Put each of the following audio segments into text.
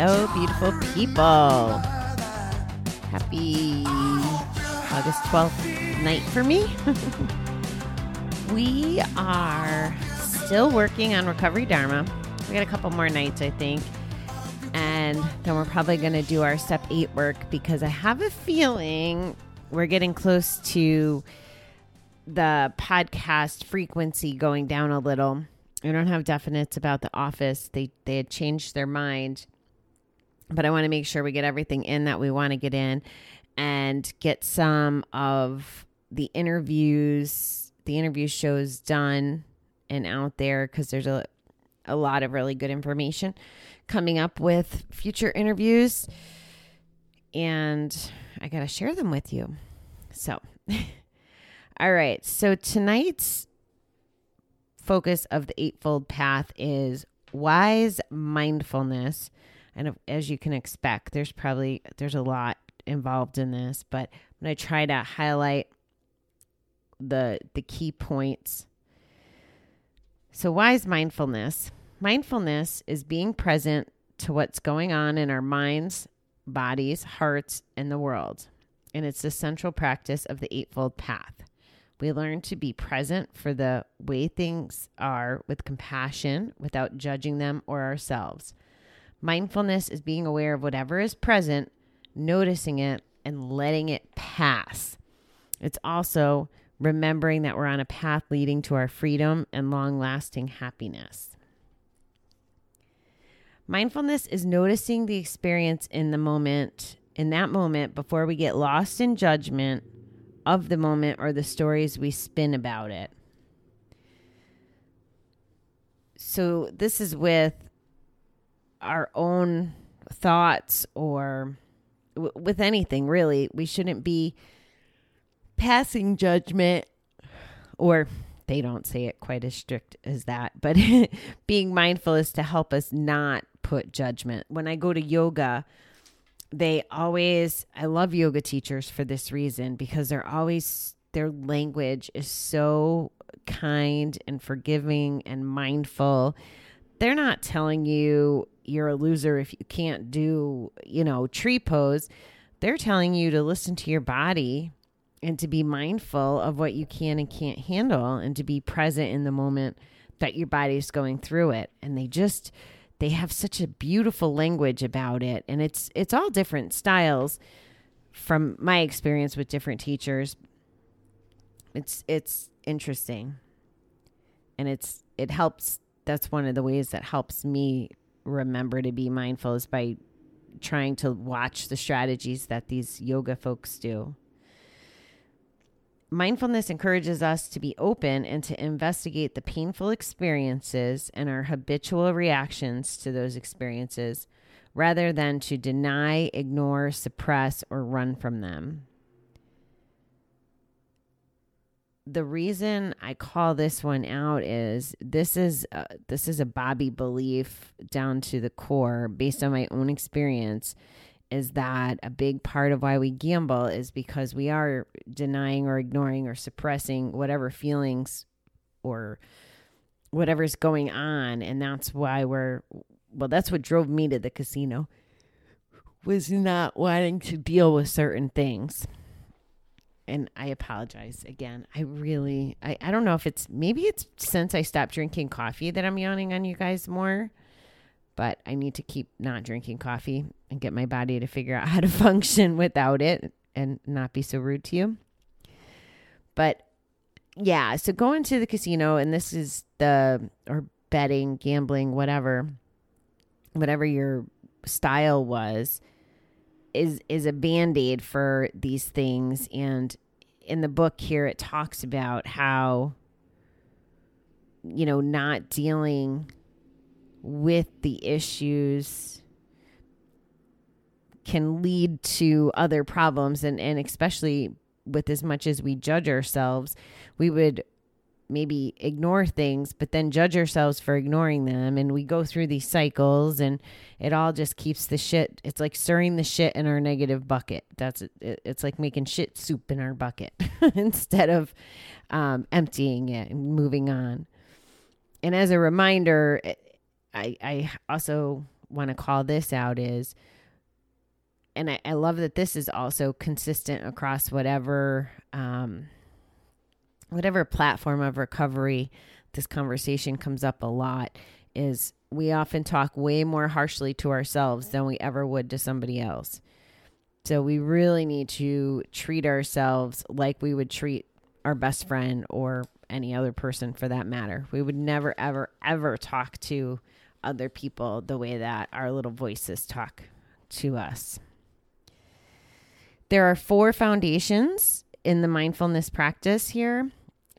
Hello, beautiful people. Happy August 12th night for me. we are still working on Recovery Dharma. We got a couple more nights, I think. And then we're probably going to do our step eight work because I have a feeling we're getting close to the podcast frequency going down a little. I don't have definites about the office. They they had changed their mind but I want to make sure we get everything in that we want to get in and get some of the interviews, the interview shows done and out there because there's a, a lot of really good information coming up with future interviews. And I got to share them with you. So, all right. So tonight's focus of the Eightfold Path is wise mindfulness and as you can expect there's probably there's a lot involved in this but i'm going to try to highlight the the key points. So wise mindfulness? Mindfulness is being present to what's going on in our minds bodies hearts and the world. And it's the central practice of the eightfold path. We learn to be present for the way things are with compassion without judging them or ourselves Mindfulness is being aware of whatever is present, noticing it, and letting it pass. It's also remembering that we're on a path leading to our freedom and long lasting happiness. Mindfulness is noticing the experience in the moment, in that moment, before we get lost in judgment of the moment or the stories we spin about it. So, this is with our own thoughts or w- with anything really. We shouldn't be passing judgment or they don't say it quite as strict as that, but being mindful is to help us not put judgment. When I go to yoga, they always, I love yoga teachers for this reason because they're always, their language is so kind and forgiving and mindful. They're not telling you you're a loser if you can't do, you know, tree pose. They're telling you to listen to your body and to be mindful of what you can and can't handle and to be present in the moment that your body's going through it. And they just they have such a beautiful language about it and it's it's all different styles from my experience with different teachers. It's it's interesting. And it's it helps that's one of the ways that helps me remember to be mindful is by trying to watch the strategies that these yoga folks do. Mindfulness encourages us to be open and to investigate the painful experiences and our habitual reactions to those experiences rather than to deny, ignore, suppress, or run from them. The reason I call this one out is this is uh, this is a Bobbie belief down to the core based on my own experience is that a big part of why we gamble is because we are denying or ignoring or suppressing whatever feelings or whatever's going on. And that's why we're well that's what drove me to the casino was not wanting to deal with certain things and I apologize again. I really, I, I don't know if it's maybe it's since I stopped drinking coffee that I'm yawning on you guys more, but I need to keep not drinking coffee and get my body to figure out how to function without it and not be so rude to you. But yeah, so going to the casino, and this is the, or betting, gambling, whatever, whatever your style was is is a band-aid for these things. And in the book here it talks about how you know not dealing with the issues can lead to other problems. And and especially with as much as we judge ourselves we would maybe ignore things, but then judge ourselves for ignoring them. And we go through these cycles and it all just keeps the shit. It's like stirring the shit in our negative bucket. That's it. It's like making shit soup in our bucket instead of um, emptying it and moving on. And as a reminder, I, I also want to call this out is, and I, I love that this is also consistent across whatever um, whatever platform of recovery this conversation comes up a lot is we often talk way more harshly to ourselves than we ever would to somebody else. So we really need to treat ourselves like we would treat our best friend or any other person for that matter. We would never, ever, ever talk to other people the way that our little voices talk to us. There are four foundations in the mindfulness practice here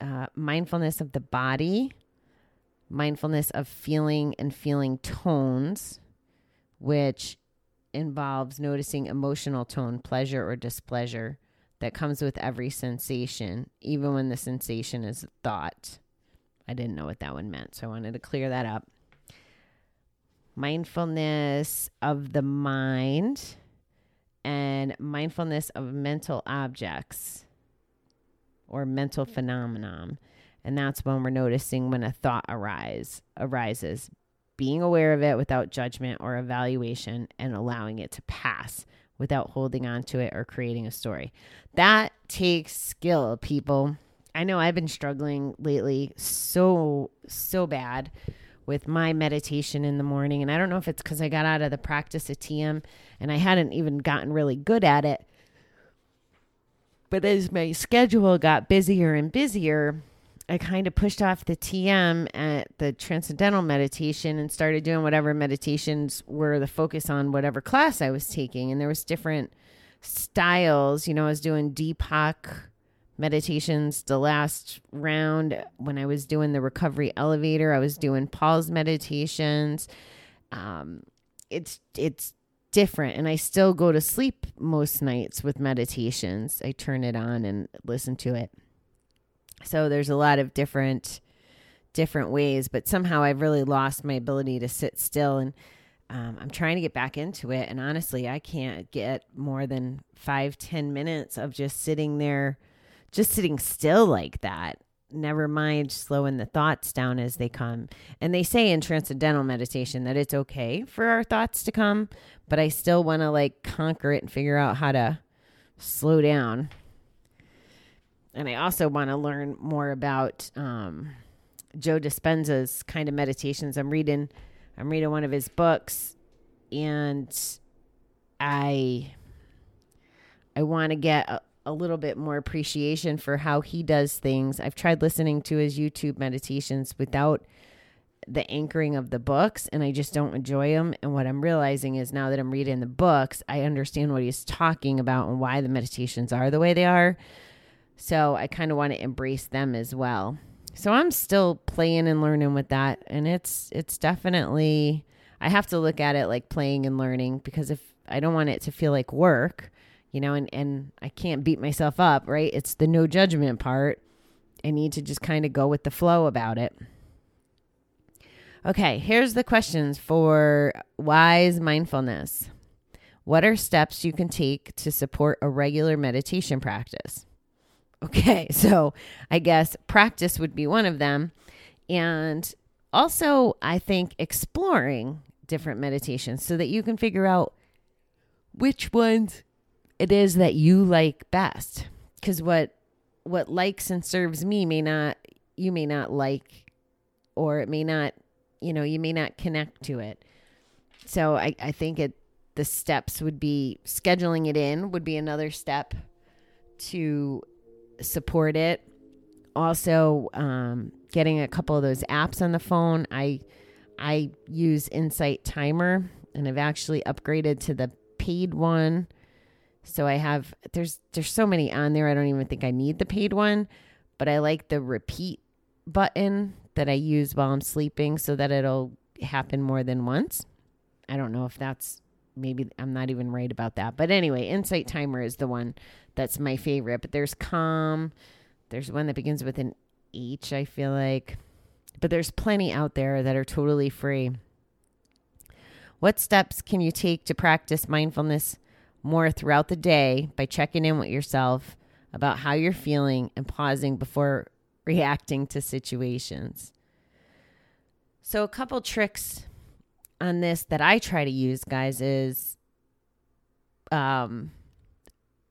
uh, mindfulness of the body, mindfulness of feeling and feeling tones, which involves noticing emotional tone, pleasure or displeasure that comes with every sensation, even when the sensation is thought. I didn't know what that one meant, so I wanted to clear that up. Mindfulness of the mind and mindfulness of mental objects or mental phenomenon. And that's when we're noticing when a thought arise arises, being aware of it without judgment or evaluation and allowing it to pass without holding on to it or creating a story. That takes skill, people. I know I've been struggling lately so so bad with my meditation in the morning and I don't know if it's cuz I got out of the practice of TM and I hadn't even gotten really good at it but as my schedule got busier and busier, I kind of pushed off the TM at the transcendental meditation and started doing whatever meditations were the focus on whatever class I was taking. And there was different styles. You know, I was doing Deepak meditations the last round when I was doing the recovery elevator. I was doing Paul's meditations. Um, it's it's different and I still go to sleep most nights with meditations. I turn it on and listen to it. So there's a lot of different different ways, but somehow I've really lost my ability to sit still and um, I'm trying to get back into it. And honestly, I can't get more than five, ten minutes of just sitting there, just sitting still like that never mind slowing the thoughts down as they come. And they say in transcendental meditation that it's okay for our thoughts to come, but I still want to like conquer it and figure out how to slow down. And I also want to learn more about um, Joe Dispenza's kind of meditations. I'm reading, I'm reading one of his books, and I, I want to get a little bit more appreciation for how he does things. I've tried listening to his YouTube meditations without the anchoring of the books and I just don't enjoy them. And what I'm realizing is now that I'm reading the books, I understand what he's talking about and why the meditations are the way they are. So I kind of want to embrace them as well. So I'm still playing and learning with that and it's it's definitely I have to look at it like playing and learning because if I don't want it to feel like work, you know, and, and I can't beat myself up, right? It's the no judgment part. I need to just kind of go with the flow about it. Okay, here's the questions for wise mindfulness. What are steps you can take to support a regular meditation practice? Okay, so I guess practice would be one of them. And also, I think exploring different meditations so that you can figure out which ones it is that you like best. Because what what likes and serves me may not you may not like or it may not you know you may not connect to it. So i i think it the steps would be scheduling it in would be another step to support it. Also um, getting a couple of those apps on the phone. I i use insight timer and i've actually upgraded to the paid one so I have there's there's so many on there. I don't even think I need the paid one, but I like the repeat button that I use while I'm sleeping so that it'll happen more than once. I don't know if that's maybe I'm not even right about that. But anyway, Insight Timer is the one that's my favorite. But there's Calm. There's one that begins with an H, I feel like. But there's plenty out there that are totally free. What steps can you take to practice mindfulness more throughout the day by checking in with yourself about how you're feeling and pausing before reacting to situations? So, a couple tricks on this that I try to use, guys, is um,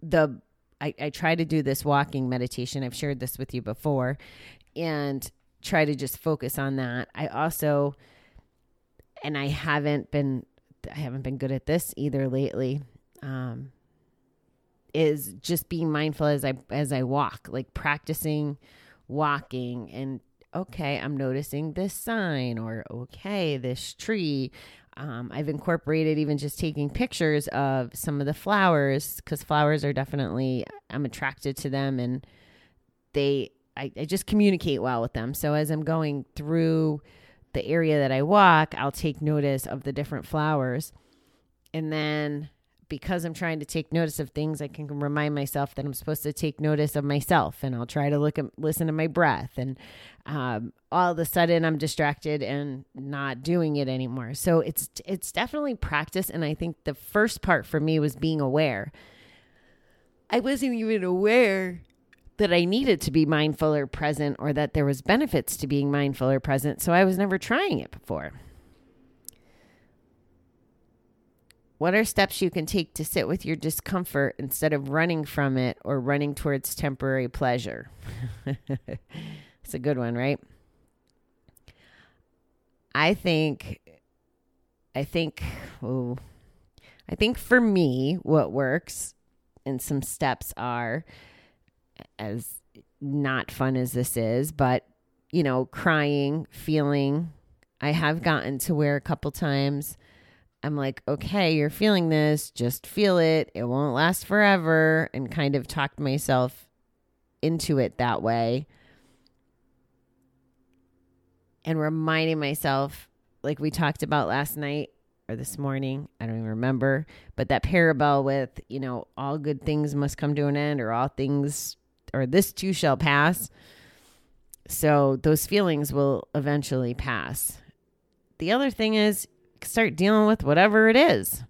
the I, I try to do this walking meditation. I've shared this with you before and try to just focus on that. I also and I haven't been I haven't been good at this either lately. Um is just being mindful as I as I walk, like practicing walking and okay, I'm noticing this sign or okay, this tree. Um, I've incorporated even just taking pictures of some of the flowers because flowers are definitely, I'm attracted to them and they, I, I just communicate well with them. So as I'm going through the area that I walk, I'll take notice of the different flowers. And then because I'm trying to take notice of things, I can remind myself that I'm supposed to take notice of myself, and I'll try to look at listen to my breath. And um, all of a sudden, I'm distracted and not doing it anymore. So it's it's definitely practice, and I think the first part for me was being aware. I wasn't even aware that I needed to be mindful or present, or that there was benefits to being mindful or present. So I was never trying it before. What are steps you can take to sit with your discomfort instead of running from it or running towards temporary pleasure? it's a good one, right? I think, I think, oh, I think for me, what works and some steps are as not fun as this is, but you know, crying, feeling. I have gotten to where a couple times I'm like, okay, you're feeling this, just feel it. It won't last forever. And kind of talked myself into it that way. And reminding myself, like we talked about last night or this morning, I don't even remember, but that parable with, you know, all good things must come to an end or all things, or this too shall pass. So those feelings will eventually pass. The other thing is, start dealing with whatever it is.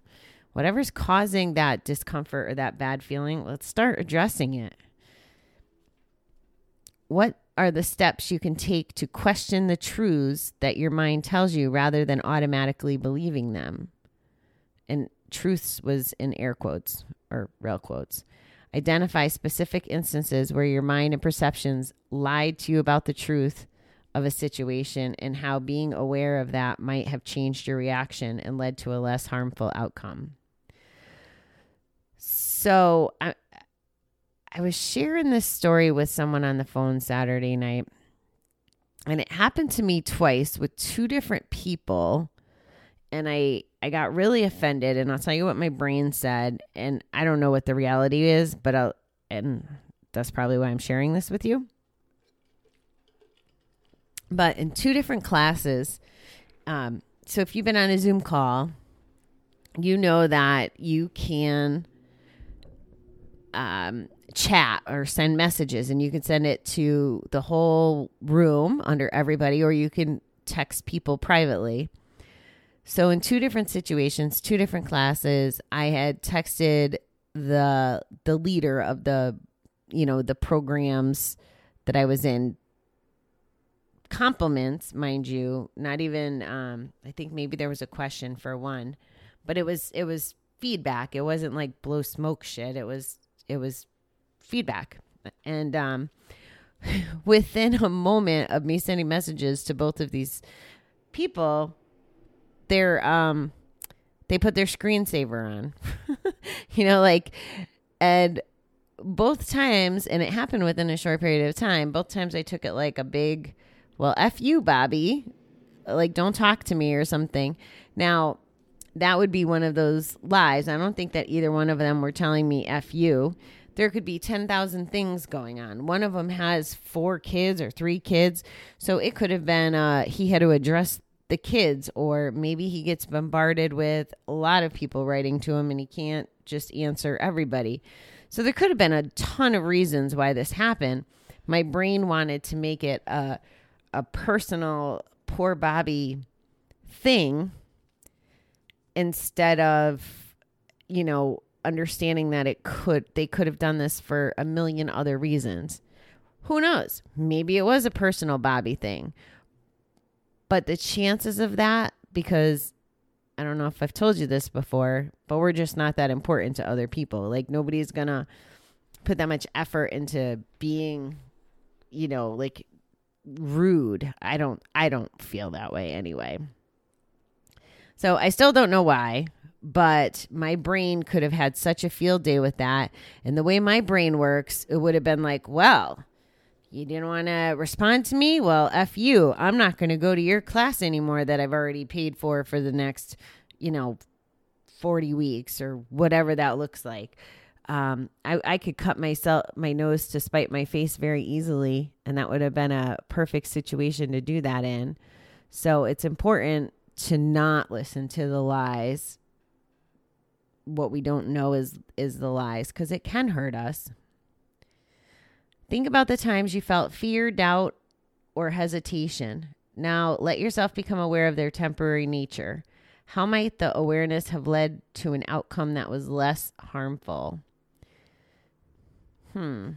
Whatever's causing that discomfort or that bad feeling, let's start addressing it. What are the steps you can take to question the truths that your mind tells you rather than automatically believing them? And truths was in air quotes or real quotes. Identify specific instances where your mind and perceptions lied to you about the truth of a situation and how being aware of that might have changed your reaction and led to a less harmful outcome. So I, I was sharing this story with someone on the phone Saturday night, and it happened to me twice with two different people. And I, I got really offended, and I'll tell you what my brain said. And I don't know what the reality is, but I'll, and that's probably why I'm sharing this with you but in two different classes. Um, so if you've been on a Zoom call, you know that you can um, chat or send messages, and you can send it to the whole room under everybody, or you can text people privately. So in two different situations, two different classes, I had texted the the leader of the you know the programs that I was in compliments, mind you, not even um I think maybe there was a question for one, but it was it was feedback. It wasn't like blow smoke shit. It was it was feedback. And um within a moment of me sending messages to both of these people, they're um they put their screensaver on. you know, like and both times and it happened within a short period of time, both times I took it like a big well, F you, Bobbie. Like, don't talk to me or something. Now, that would be one of those lies. I don't think that either one of them were telling me F you. There could be 10,000 things going on. One of them has four kids or three kids. So it could have been uh, he had to address the kids, or maybe he gets bombarded with a lot of people writing to him and he can't just answer everybody. So there could have been a ton of reasons why this happened. my brain wanted to make it a a personal poor Bobbie thing instead of you know understanding that it could they could have done this for a million other reasons. Who knows? Maybe it was a personal Bobbie thing. But the chances of that because I don't know if I've told you this before, but we're just not that important to other people. Like nobody's going to put that much effort into being you know, like rude. I don't I don't feel that way anyway. So I still don't know why, but my brain could have had such a field day with that. And the way my brain works, it would have been like, well, you didn't want to respond to me? Well, F you. I'm not going to go to your class anymore that I've already paid for for the next, you know, 40 weeks or whatever that looks like. Um, I, I could cut myself my nose to spite my face very easily, and that would have been a perfect situation to do that in. So it's important to not listen to the lies. What we don't know is is the lies because it can hurt us. Think about the times you felt fear, doubt, or hesitation. Now let yourself become aware of their temporary nature. How might the awareness have led to an outcome that was less harmful? Hmm.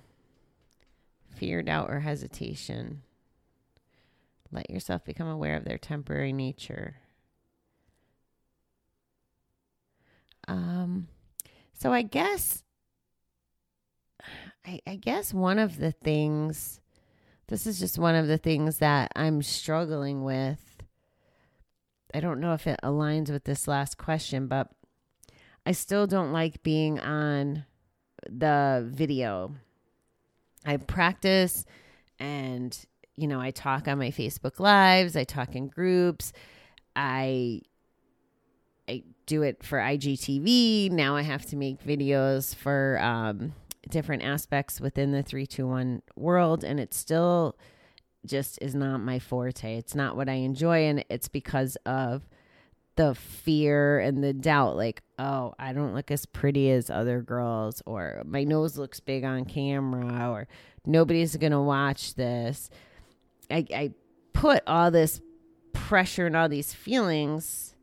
Fear, doubt, or hesitation. Let yourself become aware of their temporary nature. Um, so I guess, I, I guess one of the things, this is just one of the things that I'm struggling with. I don't know if it aligns with this last question, but I still don't like being on the video. I practice and you know, I talk on my Facebook lives, I talk in groups. I I do it for IGTV. Now I have to make videos for um, different aspects within the 321 world and it still just is not my forte. It's not what I enjoy and it's because of the fear and the doubt like oh i don't look as pretty as other girls or my nose looks big on camera or nobody's gonna watch this. I, I put all this pressure and all these feelings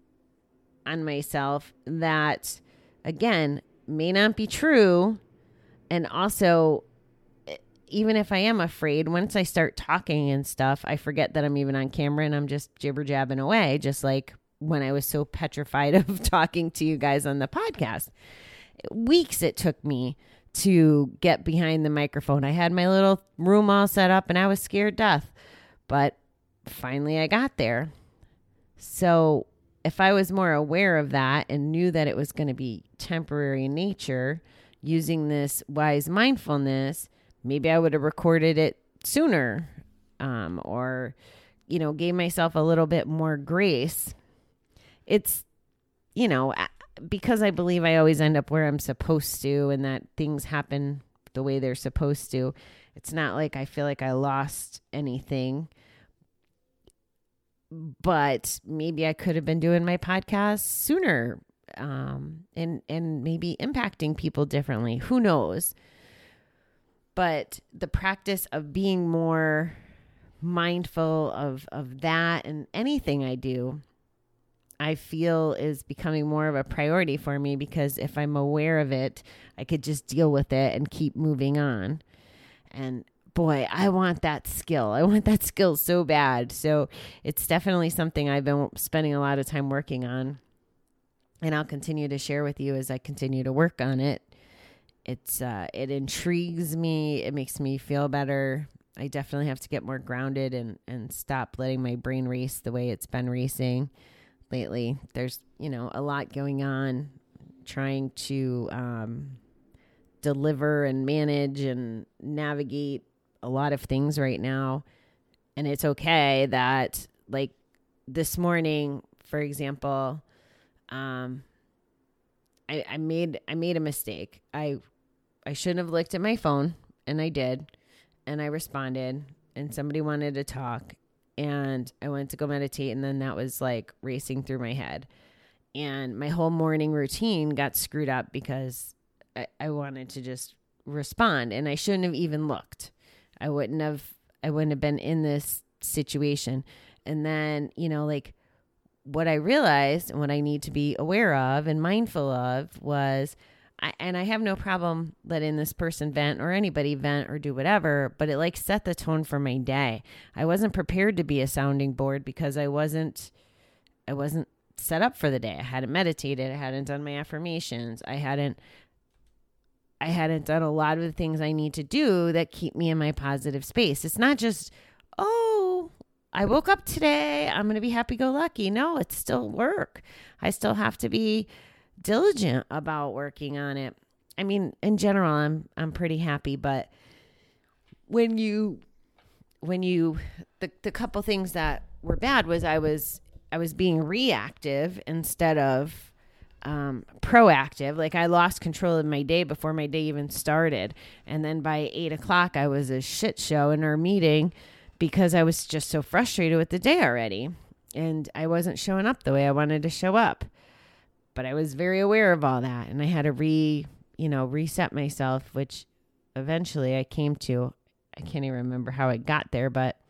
on myself that again may not be true. And also even if I am afraid, once I start talking and stuff, I forget that I'm even on camera and I'm just jibber jabbing away, just like when I was so petrified of talking to you guys on the podcast. Weeks it took me to get behind the microphone. I had my little room all set up and I was scared death. But finally I got there. So if I was more aware of that and knew that it was going to be temporary in nature, using this wise mindfulness, maybe I would have recorded it sooner um, or, you know, gave myself a little bit more grace it's, you know, because I believe I always end up where I'm supposed to and that things happen the way they're supposed to. It's not like I feel like I lost anything. But maybe I could have been doing my podcast sooner um, and and maybe impacting people differently. Who knows? But the practice of being more mindful of of that and anything I do I feel is becoming more of a priority for me because if I'm aware of it, I could just deal with it and keep moving on. And boy, I want that skill. I want that skill so bad. So it's definitely something I've been spending a lot of time working on. And I'll continue to share with you as I continue to work on it. It's uh, it intrigues me. It makes me feel better. I definitely have to get more grounded and and stop letting my brain race the way it's been racing lately. There's, you know, a lot going on trying to um, deliver and manage and navigate a lot of things right now. And it's okay that, like, this morning, for example, um, I, I made I made a mistake. I I shouldn't have looked at my phone, and I did, and I responded, and somebody wanted to talk, and I went to go meditate and then that was like racing through my head. And my whole morning routine got screwed up because I, I wanted to just respond and I shouldn't have even looked. I wouldn't have I wouldn't have been in this situation. And then, you know, like what I realized and what I need to be aware of and mindful of was I, and I have no problem letting this person vent or anybody vent or do whatever, but it like set the tone for my day. I wasn't prepared to be a sounding board because I wasn't I wasn't set up for the day. I hadn't meditated, I hadn't done my affirmations, I hadn't I hadn't done a lot of the things I need to do that keep me in my positive space. It's not just, oh, I woke up today, I'm going to be happy go lucky. No, it's still work. I still have to be diligent about working on it. I mean, in general, I'm I'm pretty happy, but when you when you the the couple things that were bad was I was I was being reactive instead of um, proactive. Like I lost control of my day before my day even started, and then by eight o'clock I was a shit show in our meeting because I was just so frustrated with the day already, and I wasn't showing up the way I wanted to show up. But I was very aware of all that, and I had to re you know reset myself, which eventually I came to. I can't even remember how I got there, but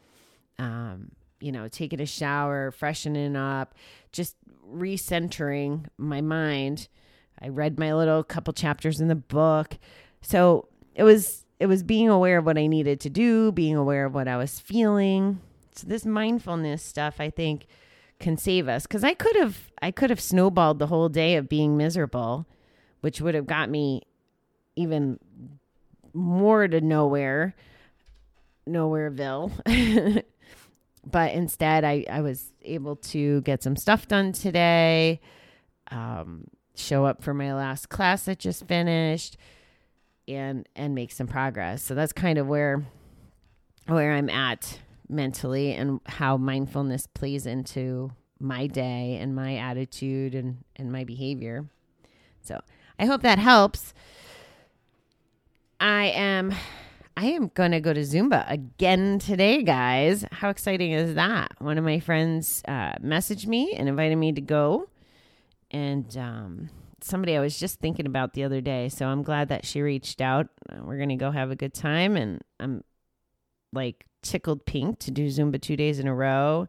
um, you know, taking a shower, freshening up, just recentering my mind. I read my little couple chapters in the book. So it was it was being aware of what I needed to do, being aware of what I was feeling. So this mindfulness stuff I think can save us. Cuz I could have I could have snowballed the whole day of being miserable, which would have got me even more to nowhere nowhereville. But instead I, I was able to get some stuff done today um, show up for my last class that just finished and and make some progress. So that's kind of where where i'm at mentally and how mindfulness plays into my day and my attitude and and my behavior so i hope that helps i am I am going to go to Zumba again today, guys. How exciting is that? One of my friends uh, messaged me and invited me to go. And um, somebody I was just thinking about the other day. So I'm glad that she reached out. Uh, we're going to go have a good time. And I'm like tickled pink to do Zumba two days in a row.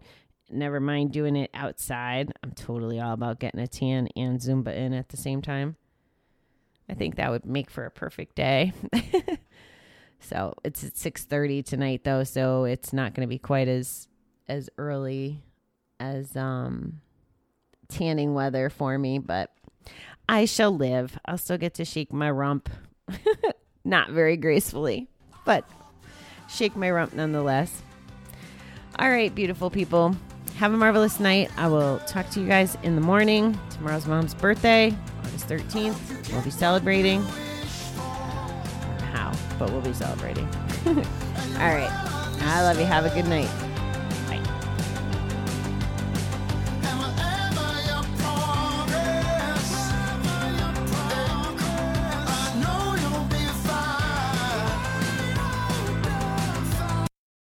Never mind doing it outside. I'm totally all about getting a tan and Zumba in at the same time. I think that would make for a perfect day. So it's at six thirty tonight though, so it's not going to be quite as as early as um tanning weather for me, but I shall live. I'll still get to shake my rump, not very gracefully, but shake my rump nonetheless. All right, beautiful people. Have a marvelous night. I will talk to you guys in the morning. Tomorrow's mom's birthday, August 13th. We'll be celebrating How, but we'll be celebrating. All right. I love you. Have a good night.